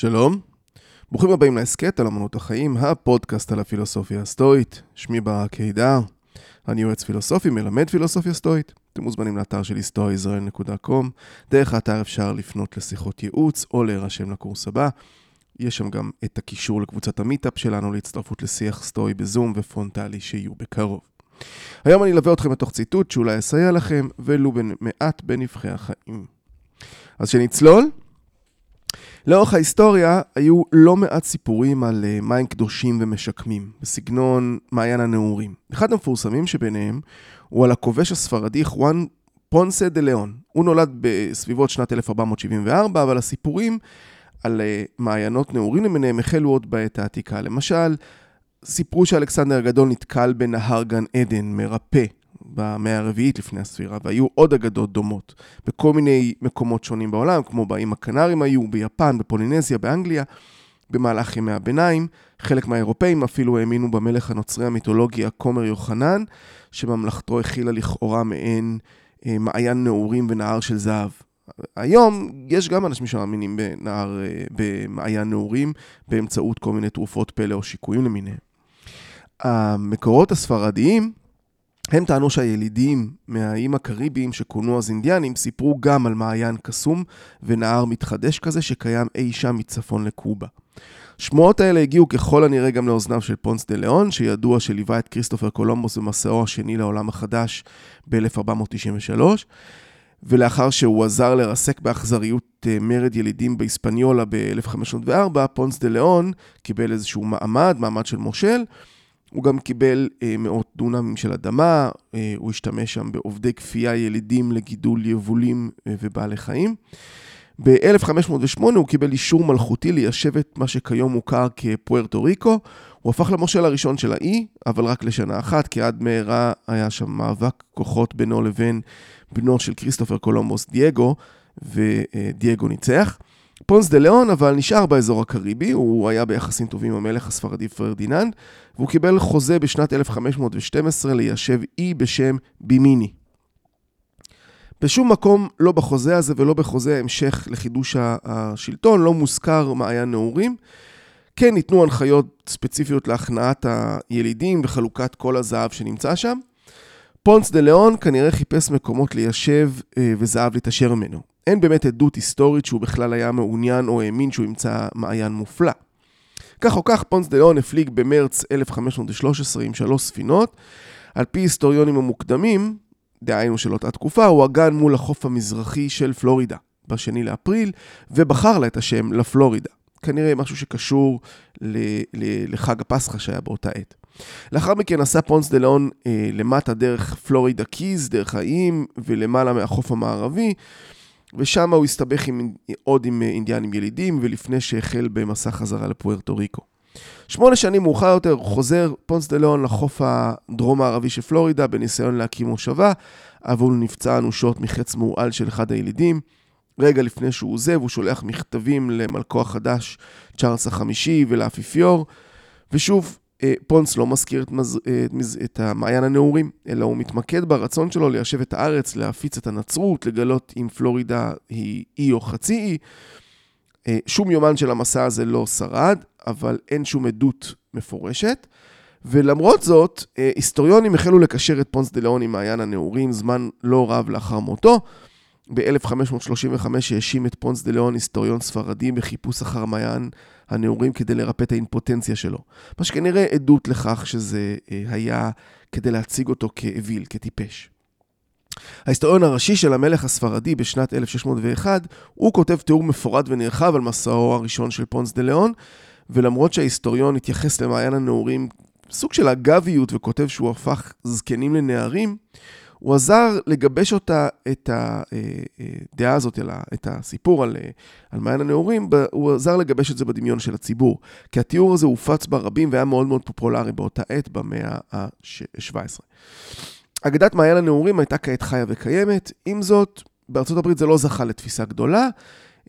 שלום, ברוכים הבאים להסכת על אמנות החיים, הפודקאסט על הפילוסופיה הסטואית. שמי ברק הידר, אני יועץ פילוסופי, מלמד פילוסופיה סטואית. אתם מוזמנים לאתר שלי stoaisrael.com. דרך האתר אפשר לפנות לשיחות ייעוץ או להירשם לקורס הבא. יש שם גם את הקישור לקבוצת המיטאפ שלנו להצטרפות לשיח סטואי בזום ופרונטלי שיהיו בקרוב. היום אני אלווה אתכם לתוך ציטוט שאולי יסייע לכם, ולו מעט בנבכי החיים. אז שנצלול. לאורך ההיסטוריה היו לא מעט סיפורים על uh, מים קדושים ומשקמים, בסגנון מעיין הנעורים. אחד המפורסמים שביניהם הוא על הכובש הספרדי חואן פונסה דה ליאון. הוא נולד בסביבות שנת 1474, אבל הסיפורים על uh, מעיינות נעורים למיניהם החלו עוד בעת העתיקה. למשל, סיפרו שאלכסנדר הגדול נתקל בנהר גן עדן, מרפא, במאה הרביעית לפני הספירה, והיו עוד אגדות דומות בכל מיני מקומות שונים בעולם, כמו באיים הקנרים היו, ביפן, בפולינזיה, באנגליה, במהלך ימי הביניים. חלק מהאירופאים אפילו האמינו במלך הנוצרי המיתולוגי הכומר יוחנן, שממלכתו הכילה לכאורה מעין אה, מעיין נעורים ונהר של זהב. היום יש גם אנשים שמאמינים בנהר, אה, במעיין נעורים באמצעות כל מיני תרופות פלא או שיקויים למיניהם. המקורות הספרדיים הם טענו שהילידים מהאיים הקריביים שכונו אז אינדיאנים סיפרו גם על מעיין קסום ונהר מתחדש כזה שקיים אי שם מצפון לקובה. שמועות האלה הגיעו ככל הנראה גם לאוזניו של פונס דה ליאון, שידוע שליווה את כריסטופר קולומבוס במסעו השני לעולם החדש ב-1493, ולאחר שהוא עזר לרסק באכזריות אה, מרד ילידים בהיספניולה ב-1504, פונס דה ליאון קיבל איזשהו מעמד, מעמד של מושל, הוא גם קיבל אה, מאות דונמים של אדמה, אה, הוא השתמש שם בעובדי כפייה ילידים לגידול יבולים אה, ובעלי חיים. ב-1508 הוא קיבל אישור מלכותי ליישב את מה שכיום מוכר כפוארטו ריקו. הוא הפך למושל הראשון של האי, אבל רק לשנה אחת, כי עד מהרה היה שם מאבק כוחות בינו לבין בנו של כריסטופר קולומבוס דייגו, ודייגו ניצח. פונס דה ליאון אבל נשאר באזור הקריבי, הוא היה ביחסים טובים עם המלך הספרדי פרדיננד, והוא קיבל חוזה בשנת 1512 ליישב אי בשם בימיני. בשום מקום, לא בחוזה הזה ולא בחוזה המשך לחידוש השלטון, לא מוזכר מעיין נעורים. כן ניתנו הנחיות ספציפיות להכנעת הילידים וחלוקת כל הזהב שנמצא שם. פונס דה ליאון כנראה חיפש מקומות ליישב אה, וזהב להתעשר ממנו. אין באמת עדות היסטורית שהוא בכלל היה מעוניין או האמין שהוא ימצא מעיין מופלא. כך או כך, פונס דה ליאון הפליג במרץ 1513 עם שלוש ספינות. על פי היסטוריונים המוקדמים, דהיינו של אותה תקופה, הוא עגן מול החוף המזרחי של פלורידה בשני לאפריל, ובחר לה את השם לפלורידה. כנראה משהו שקשור ל- ל- לחג הפסחא שהיה באותה עת. לאחר מכן נסע פונס דה ליאון אה, למטה דרך פלורידה קיז, דרך האיים, ולמעלה מהחוף המערבי. ושם הוא הסתבך עם, עוד עם אינדיאנים ילידים, ולפני שהחל במסע חזרה לפוארטו ריקו. שמונה שנים מאוחר יותר חוזר פונס דה ליאון לחוף הדרום-מערבי של פלורידה בניסיון להקים מושבה, אבל הוא נפצע אנושות מחץ מורעל של אחד הילידים. רגע לפני שהוא עוזב, הוא שולח מכתבים למלכו החדש, צ'ארלס החמישי ולאפיפיור, ושוב, אה, פונס לא מזכיר את, מז... אה, את המעיין הנעורים, אלא הוא מתמקד ברצון שלו ליישב את הארץ, להפיץ את הנצרות, לגלות אם פלורידה היא אי או חצי אי. אה, שום יומן של המסע הזה לא שרד, אבל אין שום עדות מפורשת. ולמרות זאת, היסטוריונים החלו לקשר את פונס דה ליאון עם מעיין הנעורים זמן לא רב לאחר מותו. ב-1535 האשים את פונס דה ליאון, היסטוריון ספרדי, בחיפוש אחר מעיין הנעורים כדי לרפא את האימפוטנציה שלו. מה שכנראה עדות לכך שזה אה, היה כדי להציג אותו כאוויל, כטיפש. ההיסטוריון הראשי של המלך הספרדי בשנת 1601, הוא כותב תיאור מפורט ונרחב על מסעו הראשון של פונס דה ליאון, ולמרות שההיסטוריון התייחס למעיין הנעורים סוג של אגביות וכותב שהוא הפך זקנים לנערים, הוא עזר לגבש אותה, את הדעה אה, אה, הזאת, את הסיפור על, אה, על מעיין הנעורים, הוא עזר לגבש את זה בדמיון של הציבור. כי התיאור הזה הופץ ברבים והיה מאוד מאוד פופולרי באותה עת, במאה ה-17. אגדת מעיין הנעורים הייתה כעת חיה וקיימת, עם זאת, בארצות הברית זה לא זכה לתפיסה גדולה,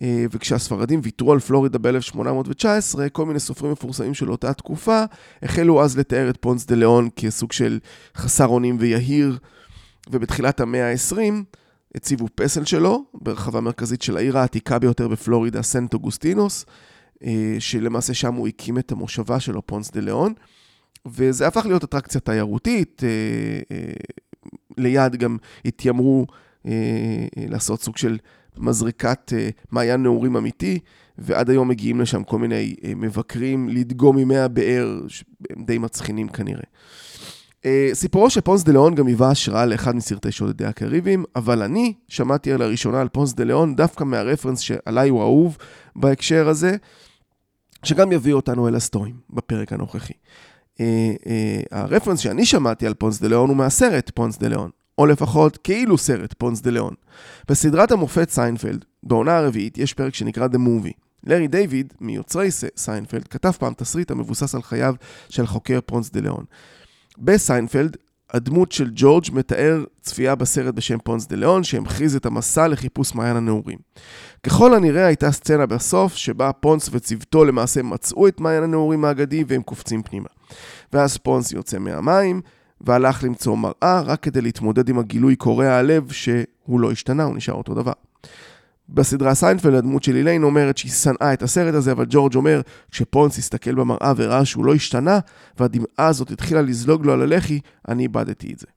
וכשהספרדים ויתרו על פלורידה ב-1819, כל מיני סופרים מפורסמים של אותה תקופה החלו אז לתאר את פונס דה ליאון כסוג של חסר אונים ויהיר. ובתחילת המאה ה-20 הציבו פסל שלו ברחבה מרכזית של העיר העתיקה ביותר בפלורידה, סנט אוגוסטינוס, אה, שלמעשה שם הוא הקים את המושבה שלו, פונס דה ליאון, וזה הפך להיות אטרקציה תיירותית, אה, ליד גם התיימרו לעשות סוג של מזרקת מעיין נעורים אמיתי, ועד היום מגיעים לשם כל מיני מבקרים לדגום ממי הבאר, שהם די מצחינים כנראה. Uh, סיפורו של פונס דה ליאון גם היווה השראה לאחד מסרטי שודדי הקריבים, אבל אני שמעתי לראשונה על פונס דה ליאון דווקא מהרפרנס שעליי הוא אהוב בהקשר הזה, שגם יביא אותנו אל הסטואים בפרק הנוכחי. Uh, uh, הרפרנס שאני שמעתי על פונס דה ליאון הוא מהסרט פונס דה ליאון, או לפחות כאילו סרט פונס דה ליאון. בסדרת המופת סיינפלד, בעונה הרביעית, יש פרק שנקרא The Movie. לארי דיוויד, מיוצרי סיינפלד, כתב פעם תסריט המבוסס על חייו של חוקר פונס דה ליאון. בסיינפלד, הדמות של ג'ורג' מתאר צפייה בסרט בשם פונס דה ליאון, שהמחיז את המסע לחיפוש מעיין הנעורים. ככל הנראה הייתה סצנה בסוף, שבה פונס וצוותו למעשה מצאו את מעיין הנעורים האגדי והם קופצים פנימה. ואז פונס יוצא מהמים, והלך למצוא מראה, רק כדי להתמודד עם הגילוי קורע הלב שהוא לא השתנה, הוא נשאר אותו דבר. בסדרה סיינפלד הדמות של איליין אומרת שהיא שנאה את הסרט הזה, אבל ג'ורג' אומר, כשפונס הסתכל במראה וראה שהוא לא השתנה, והדמעה הזאת התחילה לזלוג לו על הלחי, אני איבדתי את זה.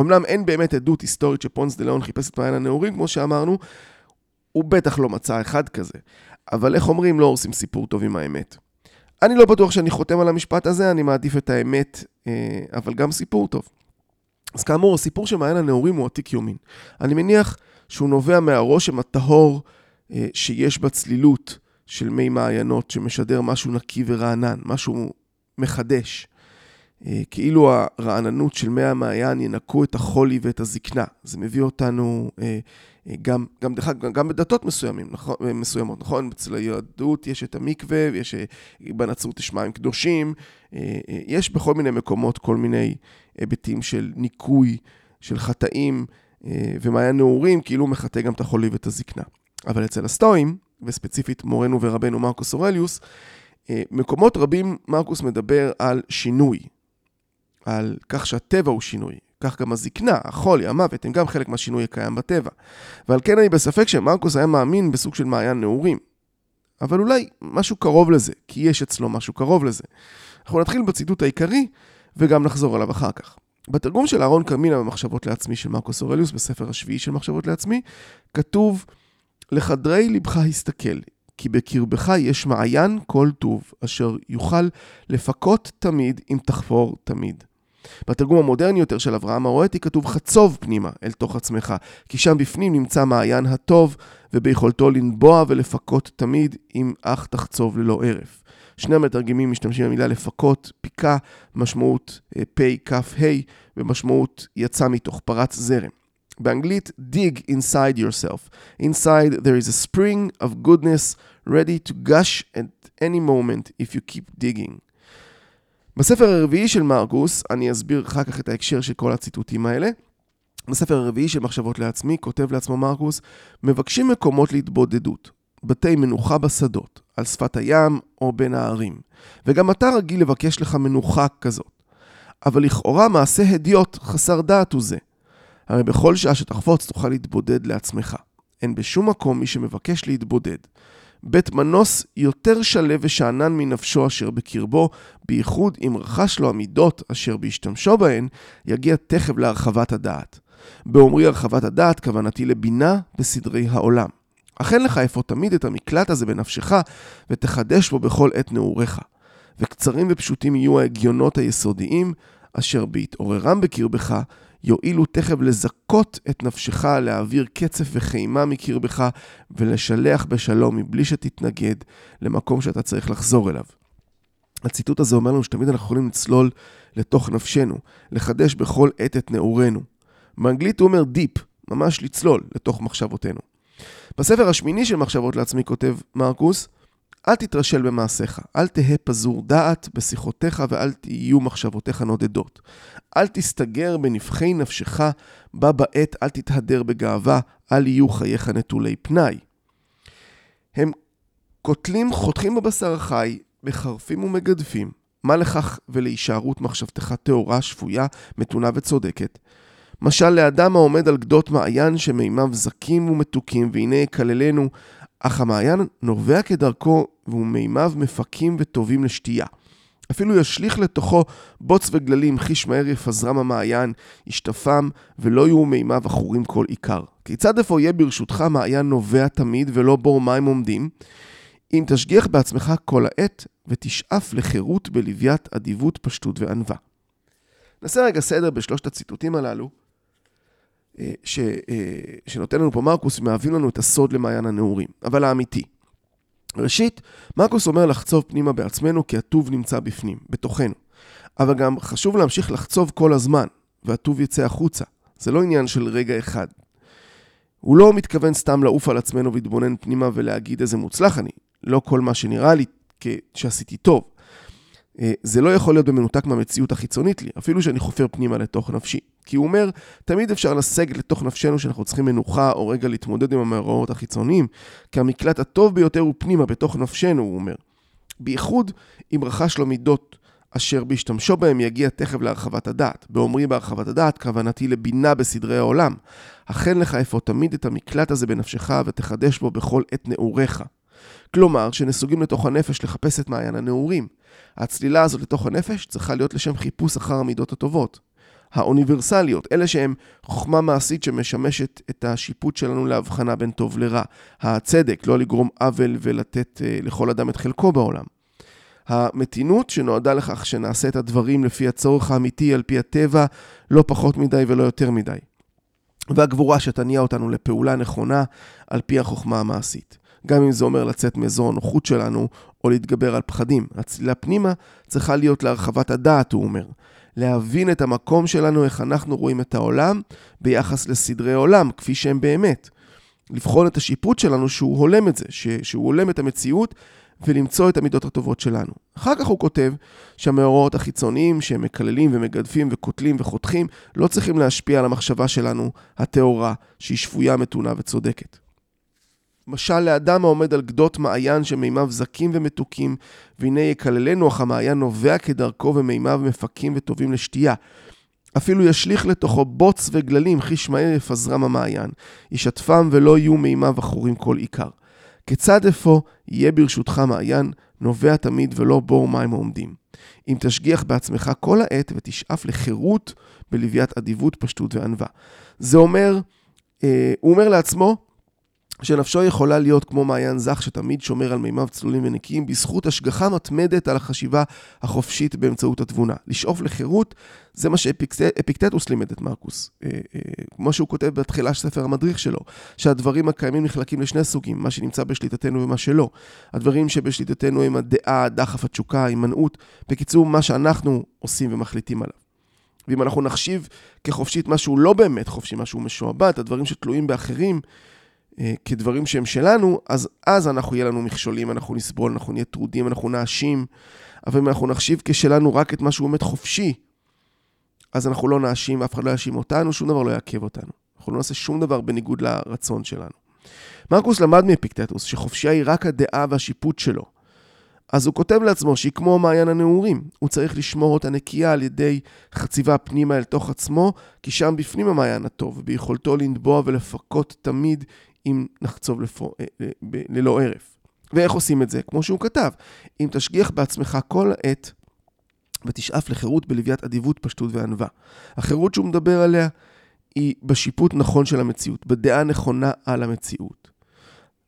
אמנם אין באמת עדות היסטורית שפונס דה ליאון חיפש את מעיין הנעורים, כמו שאמרנו, הוא בטח לא מצא אחד כזה. אבל איך אומרים, לא הורסים סיפור טוב עם האמת. אני לא בטוח שאני חותם על המשפט הזה, אני מעדיף את האמת, אה, אבל גם סיפור טוב. אז כאמור, הסיפור של מעיין הנעורים הוא עתיק יומין. אני מניח שהוא נובע מהרושם הטהור אה, שיש בצלילות של מי מעיינות, שמשדר משהו נקי ורענן, משהו מחדש. אה, כאילו הרעננות של מי המעיין ינקו את החולי ואת הזקנה. זה מביא אותנו אה, גם, גם, דרך אגב, גם בדתות מסוימים, נכון, מסוימות, נכון? אצל היהדות יש את המקווה, ויש, בנצרות יש מים קדושים, יש בכל מיני מקומות כל מיני היבטים של ניקוי, של חטאים, ומעיין נעורים כאילו מחטא גם את החולי ואת הזקנה. אבל אצל הסטואים, וספציפית מורנו ורבנו מרקוס אורליוס, אה, מקומות רבים מרקוס מדבר על שינוי, על כך שהטבע הוא שינוי. כך גם הזקנה, החולי, המוות, הם גם חלק מהשינוי הקיים בטבע. ועל כן אני בספק שמרקוס היה מאמין בסוג של מעיין נעורים. אבל אולי משהו קרוב לזה, כי יש אצלו משהו קרוב לזה. אנחנו נתחיל בציטוט העיקרי, וגם נחזור עליו אחר כך. בתרגום של אהרון קמינה במחשבות לעצמי של מרקוס אורליוס, בספר השביעי של מחשבות לעצמי, כתוב, לחדרי לבך הסתכל, כי בקרבך יש מעיין כל טוב, אשר יוכל לפקות תמיד אם תחפור תמיד. בתרגום המודרני יותר של אברהם הרואטי כתוב חצוב פנימה אל תוך עצמך, כי שם בפנים נמצא מעיין הטוב, וביכולתו לנבוע ולפקות תמיד אם אך תחצוב ללא הרף. שני המתרגמים משתמשים במילה לפקות, פיקה, משמעות אה, פ' כ' ה', ומשמעות יצא מתוך פרץ זרם. באנגלית, dig inside yourself. Inside there is a spring of goodness ready to gush at any moment if you keep digging. בספר הרביעי של מרקוס, אני אסביר אחר כך את ההקשר של כל הציטוטים האלה. בספר הרביעי של מחשבות לעצמי, כותב לעצמו מרקוס, מבקשים מקומות להתבודדות. בתי מנוחה בשדות, על שפת הים או בין הערים. וגם אתה רגיל לבקש לך מנוחה כזאת. אבל לכאורה מעשה הדיוט חסר דעת הוא זה. הרי בכל שעה שתחפוץ תוכל להתבודד לעצמך. אין בשום מקום מי שמבקש להתבודד. בית מנוס יותר שלו ושאנן מנפשו אשר בקרבו, בייחוד אם רכש לו המידות אשר בהשתמשו בהן, יגיע תכף להרחבת הדעת. באומרי הרחבת הדעת, כוונתי לבינה בסדרי העולם. אכן לך אפוא תמיד את המקלט הזה בנפשך, ותחדש בו בכל עת נעוריך. וקצרים ופשוטים יהיו ההגיונות היסודיים, אשר בהתעוררם בקרבך, יועילו תכף לזכות את נפשך להעביר קצף וחימה מקרבך, ולשלח בשלום מבלי שתתנגד למקום שאתה צריך לחזור אליו. הציטוט הזה אומר לנו שתמיד אנחנו יכולים לצלול לתוך נפשנו, לחדש בכל עת את נעורינו. באנגלית הוא אומר דיפ, ממש לצלול לתוך מחשבותינו. בספר השמיני של מחשבות לעצמי כותב מרקוס, אל תתרשל במעשיך, אל תהא פזור דעת בשיחותיך ואל תהיו מחשבותיך נודדות. אל תסתגר בנבחי נפשך, בה בעת אל תתהדר בגאווה, אל יהיו חייך נטולי פנאי. הם קוטלים, חותכים בבשר החי, מחרפים ומגדפים. מה לכך ולהישארות מחשבתך טהורה, שפויה, מתונה וצודקת? משל לאדם העומד על גדות מעיין שמימיו זכים ומתוקים, והנה יקללנו אך המעיין נובע כדרכו והוא מימיו מפקים וטובים לשתייה. אפילו ישליך לתוכו בוץ וגללים, חיש מהר יפזרם המעיין, ישטפם, ולא יהיו מימיו עכורים כל עיקר. כיצד אפוא יהיה ברשותך מעיין נובע תמיד, ולא בור מים עומדים? אם תשגיח בעצמך כל העת, ותשאף לחירות בלוויית אדיבות, פשטות וענווה. נעשה רגע סדר בשלושת הציטוטים הללו, ש, אה, שנותן לנו פה מרקוס ומהווים לנו את הסוד למעיין הנעורים, אבל האמיתי. ראשית, מרקוס אומר לחצוב פנימה בעצמנו כי הטוב נמצא בפנים, בתוכנו. אבל גם חשוב להמשיך לחצוב כל הזמן, והטוב יצא החוצה. זה לא עניין של רגע אחד. הוא לא מתכוון סתם לעוף על עצמנו ולהתבונן פנימה ולהגיד איזה מוצלח אני. לא כל מה שנראה לי שעשיתי טוב. אה, זה לא יכול להיות במנותק מהמציאות החיצונית לי, אפילו שאני חופר פנימה לתוך נפשי. כי הוא אומר, תמיד אפשר לסגת לתוך נפשנו שאנחנו צריכים מנוחה או רגע להתמודד עם המאורעות החיצוניים, כי המקלט הטוב ביותר הוא פנימה, בתוך נפשנו, הוא אומר. בייחוד אם רכש לו מידות אשר בהשתמשו בהם יגיע תכף להרחבת הדעת. באומרי בהרחבת הדעת, כוונתי לבינה בסדרי העולם. הכן לך אפוא תמיד את המקלט הזה בנפשך ותחדש בו בכל עת נעוריך. כלומר, שנסוגים לתוך הנפש לחפש את מעיין הנעורים. הצלילה הזאת לתוך הנפש צריכה להיות לשם חיפוש אחר המידות הטובות. האוניברסליות, אלה שהן חוכמה מעשית שמשמשת את השיפוט שלנו להבחנה בין טוב לרע. הצדק, לא לגרום עוול ולתת uh, לכל אדם את חלקו בעולם. המתינות שנועדה לכך שנעשה את הדברים לפי הצורך האמיתי, על פי הטבע, לא פחות מדי ולא יותר מדי. והגבורה שתניע אותנו לפעולה נכונה על פי החוכמה המעשית. גם אם זה אומר לצאת מאזור הנוחות שלנו, או להתגבר על פחדים. הצלילה פנימה צריכה להיות להרחבת הדעת, הוא אומר. להבין את המקום שלנו, איך אנחנו רואים את העולם, ביחס לסדרי עולם, כפי שהם באמת. לבחון את השיפוט שלנו שהוא הולם את זה, שהוא הולם את המציאות, ולמצוא את המידות הטובות שלנו. אחר כך הוא כותב שהמאורעות החיצוניים שהם מקללים ומגדפים וקוטלים וחותכים לא צריכים להשפיע על המחשבה שלנו הטהורה, שהיא שפויה, מתונה וצודקת. משל לאדם העומד על גדות מעיין שמימיו זכים ומתוקים, והנה יקללנו, אך המעיין נובע כדרכו ומימיו מפקים וטובים לשתייה. אפילו ישליך לתוכו בוץ וגללים, חיש מהר יפזרם המעיין, ישתפם ולא יהיו מימיו עכורים כל עיקר. כיצד אפוא יהיה ברשותך מעיין, נובע תמיד ולא בור מים עומדים. אם תשגיח בעצמך כל העת ותשאף לחירות בלוויית אדיבות, פשטות וענווה. זה אומר, אה, הוא אומר לעצמו, שנפשו יכולה להיות כמו מעיין זך שתמיד שומר על מימיו צלולים ונקיים בזכות השגחה מתמדת על החשיבה החופשית באמצעות התבונה. לשאוף לחירות, זה מה שאפיקטטוס לימד את מרקוס. אה, אה, כמו שהוא כותב בתחילה של ספר המדריך שלו, שהדברים הקיימים נחלקים לשני סוגים, מה שנמצא בשליטתנו ומה שלא. הדברים שבשליטתנו הם הדעה, דחף התשוקה, ההימנעות, בקיצור, מה שאנחנו עושים ומחליטים עליו. ואם אנחנו נחשיב כחופשית משהו לא באמת חופשי, משהו משועבד, הדברים שתלויים באחרים, כדברים שהם שלנו, אז אז אנחנו, יהיה לנו מכשולים, אנחנו נסבול, אנחנו נהיה טרודים, אנחנו נאשים. אבל אם אנחנו נחשיב כשלנו רק את מה שהוא באמת חופשי, אז אנחנו לא נאשים, אף אחד לא יאשים אותנו, שום דבר לא יעכב אותנו. אנחנו לא נעשה שום דבר בניגוד לרצון שלנו. מרקוס למד מאפיקטטוס שחופשייה היא רק הדעה והשיפוט שלו. אז הוא כותב לעצמו שהיא כמו מעיין הנעורים. הוא צריך לשמור אותה נקייה על ידי חציבה פנימה אל תוך עצמו, כי שם בפנים המעיין הטוב, וביכולתו לנבוע ולפקות תמיד אם נחצוב לפו, אה, אה, ללא הרף. ואיך עושים את זה? כמו שהוא כתב, אם תשגיח בעצמך כל העת ותשאף לחירות בלוויית אדיבות, פשטות וענווה. החירות שהוא מדבר עליה היא בשיפוט נכון של המציאות, בדעה נכונה על המציאות.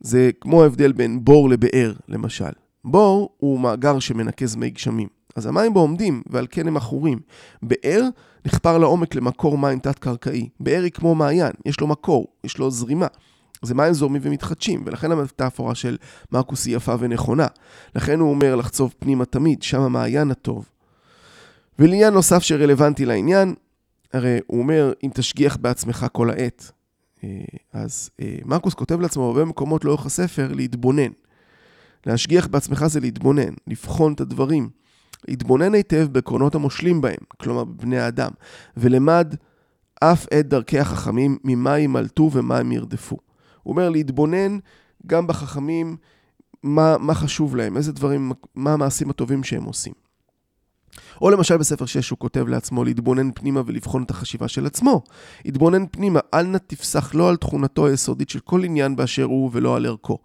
זה כמו ההבדל בין בור לבאר, למשל. בור הוא מאגר שמנקז מי גשמים. אז המים בו עומדים, ועל כן הם עכורים. באר נחפר לעומק למקור מים תת-קרקעי. באר היא כמו מעיין, יש לו מקור, יש לו זרימה. זה מים זורמים ומתחדשים, ולכן המטאפורה של מרקוס היא יפה ונכונה. לכן הוא אומר לחצוב פנימה תמיד, שם המעיין הטוב. ולעניין נוסף שרלוונטי לעניין, הרי הוא אומר, אם תשגיח בעצמך כל העת. אה, אז אה, מרקוס כותב לעצמו בהרבה מקומות לאורך הספר להתבונן. להשגיח בעצמך זה להתבונן, לבחון את הדברים. להתבונן היטב בעקרונות המושלים בהם, כלומר בבני האדם, ולמד אף את דרכי החכמים ממה ימלטו ומה הם ירדפו. הוא אומר להתבונן גם בחכמים, מה, מה חשוב להם, איזה דברים, מה המעשים הטובים שהם עושים. או למשל בספר 6 הוא כותב לעצמו להתבונן פנימה ולבחון את החשיבה של עצמו. התבונן פנימה, אל נא תפסח לא על תכונתו היסודית של כל עניין באשר הוא ולא על ערכו.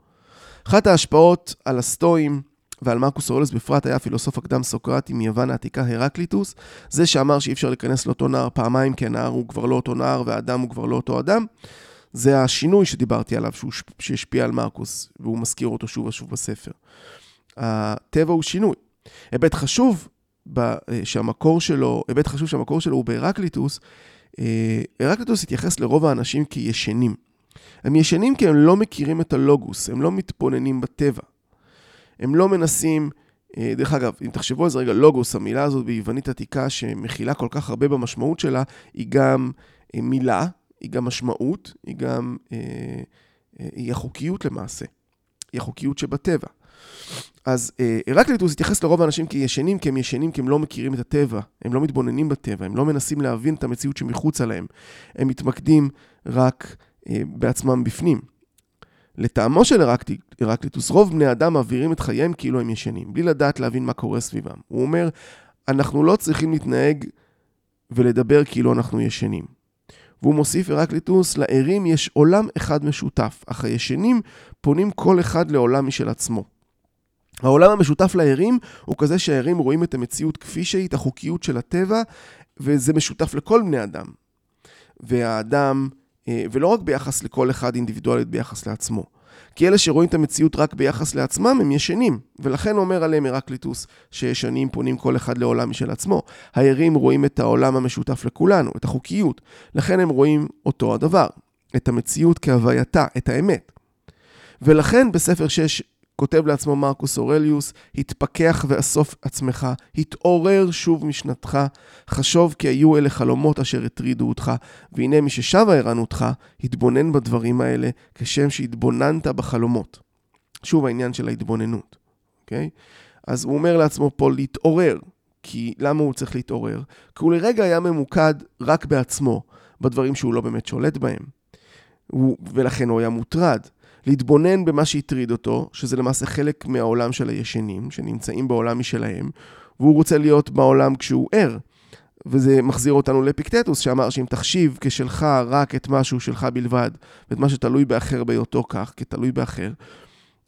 אחת ההשפעות על הסטואים ועל מרקוס אורלס בפרט היה פילוסוף הקדם סוקרטי מיוון העתיקה הרקליטוס, זה שאמר שאי אפשר להיכנס לאותו נער פעמיים כי הנער הוא כבר לא אותו נער והאדם הוא כבר לא אותו אדם. זה השינוי שדיברתי עליו, שהשפיע על מרקוס, והוא מזכיר אותו שוב ושוב בספר. הטבע הוא שינוי. היבט חשוב ב, שהמקור שלו, היבט חשוב שהמקור שלו הוא בהרקליטוס, אה, הרקליטוס התייחס לרוב האנשים כישנים. הם ישנים כי הם לא מכירים את הלוגוס, הם לא מתבוננים בטבע. הם לא מנסים, אה, דרך אגב, אם תחשבו על זה רגע, לוגוס, המילה הזאת ביוונית עתיקה שמכילה כל כך הרבה במשמעות שלה, היא גם אה, מילה, היא גם משמעות, היא גם, היא החוקיות למעשה. היא החוקיות שבטבע. אז הרקליטוס התייחס לרוב האנשים כישנים, כי הם ישנים, כי הם לא מכירים את הטבע, הם לא מתבוננים בטבע, הם לא מנסים להבין את המציאות שמחוץ עליהם, הם מתמקדים רק אה, בעצמם בפנים. לטעמו של הרקליטוס, רוב בני אדם מעבירים את חייהם כאילו הם ישנים, בלי לדעת להבין מה קורה סביבם. הוא אומר, אנחנו לא צריכים להתנהג ולדבר כאילו אנחנו ישנים. והוא מוסיף הרקליטוס, לערים יש עולם אחד משותף, אך הישנים פונים כל אחד לעולם משל עצמו. העולם המשותף לערים הוא כזה שהערים רואים את המציאות כפי שהיא, את החוקיות של הטבע, וזה משותף לכל בני אדם. והאדם אה, ולא רק ביחס לכל אחד אינדיבידואלית ביחס לעצמו. כי אלה שרואים את המציאות רק ביחס לעצמם הם ישנים, ולכן אומר עליהם הרקליטוס שישנים פונים כל אחד לעולם משל עצמו. הערים רואים את העולם המשותף לכולנו, את החוקיות, לכן הם רואים אותו הדבר, את המציאות כהווייתה, את האמת. ולכן בספר 6 כותב לעצמו מרקוס אורליוס, התפכח ואסוף עצמך, התעורר שוב משנתך, חשוב כי היו אלה חלומות אשר הטרידו אותך, והנה מששבה ערנותך, התבונן בדברים האלה, כשם שהתבוננת בחלומות. שוב העניין של ההתבוננות, אוקיי? Okay? אז הוא אומר לעצמו פה להתעורר, כי למה הוא צריך להתעורר? כי הוא לרגע היה ממוקד רק בעצמו, בדברים שהוא לא באמת שולט בהם. הוא, ולכן הוא היה מוטרד. להתבונן במה שהטריד אותו, שזה למעשה חלק מהעולם של הישנים, שנמצאים בעולם משלהם, והוא רוצה להיות בעולם כשהוא ער. וזה מחזיר אותנו לפיקטטוס, שאמר שאם תחשיב כשלך רק את משהו שלך בלבד, ואת מה שתלוי באחר בהיותו כך, כתלוי באחר,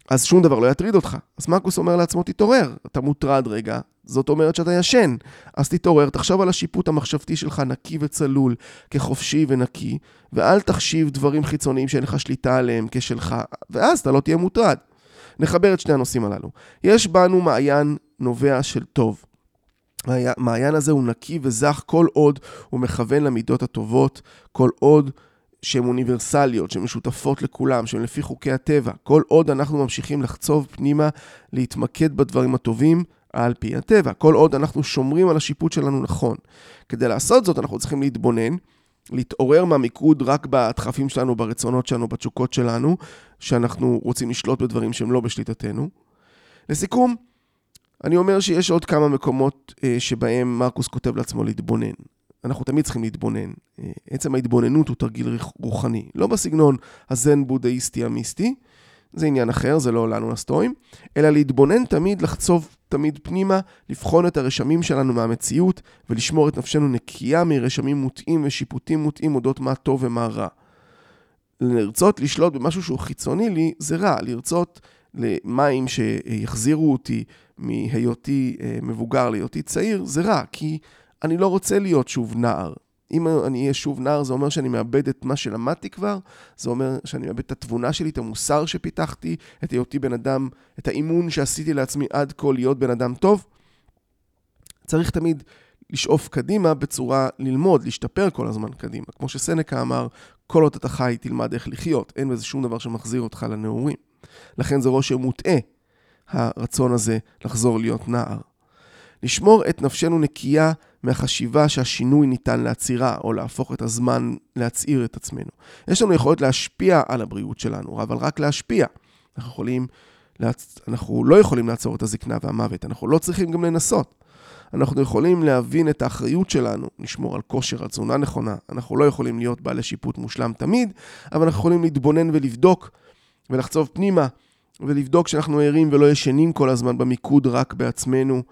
אז שום דבר לא יטריד אותך. אז מרקוס אומר לעצמו, תתעורר, אתה מוטרד רגע, זאת אומרת שאתה ישן. אז תתעורר, תחשוב על השיפוט המחשבתי שלך נקי וצלול, כחופשי ונקי, ואל תחשיב דברים חיצוניים שאין לך שליטה עליהם כשלך, ואז אתה לא תהיה מוטרד. נחבר את שני הנושאים הללו. יש בנו מעיין נובע של טוב. המעיין הזה הוא נקי וזך כל עוד הוא מכוון למידות הטובות, כל עוד שהן אוניברסליות, שהן משותפות לכולם, שהן לפי חוקי הטבע. כל עוד אנחנו ממשיכים לחצוב פנימה, להתמקד בדברים הטובים, על פי הטבע. כל עוד אנחנו שומרים על השיפוט שלנו נכון. כדי לעשות זאת, אנחנו צריכים להתבונן, להתעורר מהמיקוד רק בדחפים שלנו, ברצונות שלנו, בתשוקות שלנו, שאנחנו רוצים לשלוט בדברים שהם לא בשליטתנו. לסיכום, אני אומר שיש עוד כמה מקומות אה, שבהם מרקוס כותב לעצמו להתבונן. אנחנו תמיד צריכים להתבונן. אה, עצם ההתבוננות הוא תרגיל רוחני, לא בסגנון הזן בודהיסטי המיסטי, זה עניין אחר, זה לא לנו הסטואים, אלא להתבונן תמיד, לחצוב תמיד פנימה, לבחון את הרשמים שלנו מהמציאות ולשמור את נפשנו נקייה מרשמים מוטעים ושיפוטים מוטעים אודות מה טוב ומה רע. לרצות לשלוט במשהו שהוא חיצוני לי, זה רע. לרצות למים שיחזירו אותי מהיותי אה, מבוגר להיותי צעיר, זה רע, כי אני לא רוצה להיות שוב נער. אם אני אהיה שוב נער, זה אומר שאני מאבד את מה שלמדתי כבר, זה אומר שאני מאבד את התבונה שלי, את המוסר שפיתחתי, את היותי בן אדם, את האימון שעשיתי לעצמי עד כה להיות בן אדם טוב. צריך תמיד לשאוף קדימה בצורה ללמוד, להשתפר כל הזמן קדימה. כמו שסנקה אמר, כל עוד אתה חי תלמד איך לחיות, אין בזה שום דבר שמחזיר אותך לנעורים. לכן זה רושם מוטעה, הרצון הזה לחזור להיות נער. לשמור את נפשנו נקייה מהחשיבה שהשינוי ניתן לעצירה, או להפוך את הזמן להצעיר את עצמנו. יש לנו יכולת להשפיע על הבריאות שלנו, אבל רק להשפיע. אנחנו יכולים, אנחנו לא יכולים לעצור את הזקנה והמוות, אנחנו לא צריכים גם לנסות. אנחנו יכולים להבין את האחריות שלנו, לשמור על כושר, על תזונה נכונה. אנחנו לא יכולים להיות בעלי שיפוט מושלם תמיד, אבל אנחנו יכולים להתבונן ולבדוק ולחצוב פנימה ולבדוק שאנחנו ערים ולא ישנים כל הזמן במיקוד רק בעצמנו,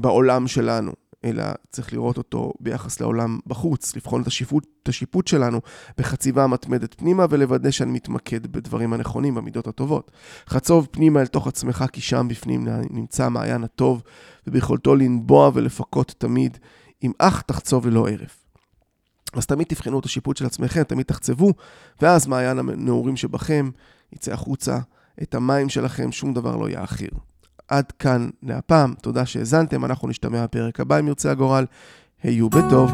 בעולם שלנו. אלא צריך לראות אותו ביחס לעולם בחוץ, לבחון את השיפוט, את השיפוט שלנו בחציבה מתמדת פנימה ולוודא שאני מתמקד בדברים הנכונים, במידות הטובות. חצוב פנימה אל תוך עצמך, כי שם בפנים נמצא המעיין הטוב, וביכולתו לנבוע ולפקות תמיד, אם אך תחצוב ללא הרף. אז תמיד תבחנו את השיפוט של עצמכם, תמיד תחצבו, ואז מעיין הנעורים שבכם יצא החוצה, את המים שלכם, שום דבר לא יאחיר. עד כאן להפעם, תודה שהאזנתם, אנחנו נשתמע בפרק הבא אם ירצה הגורל. היו בטוב.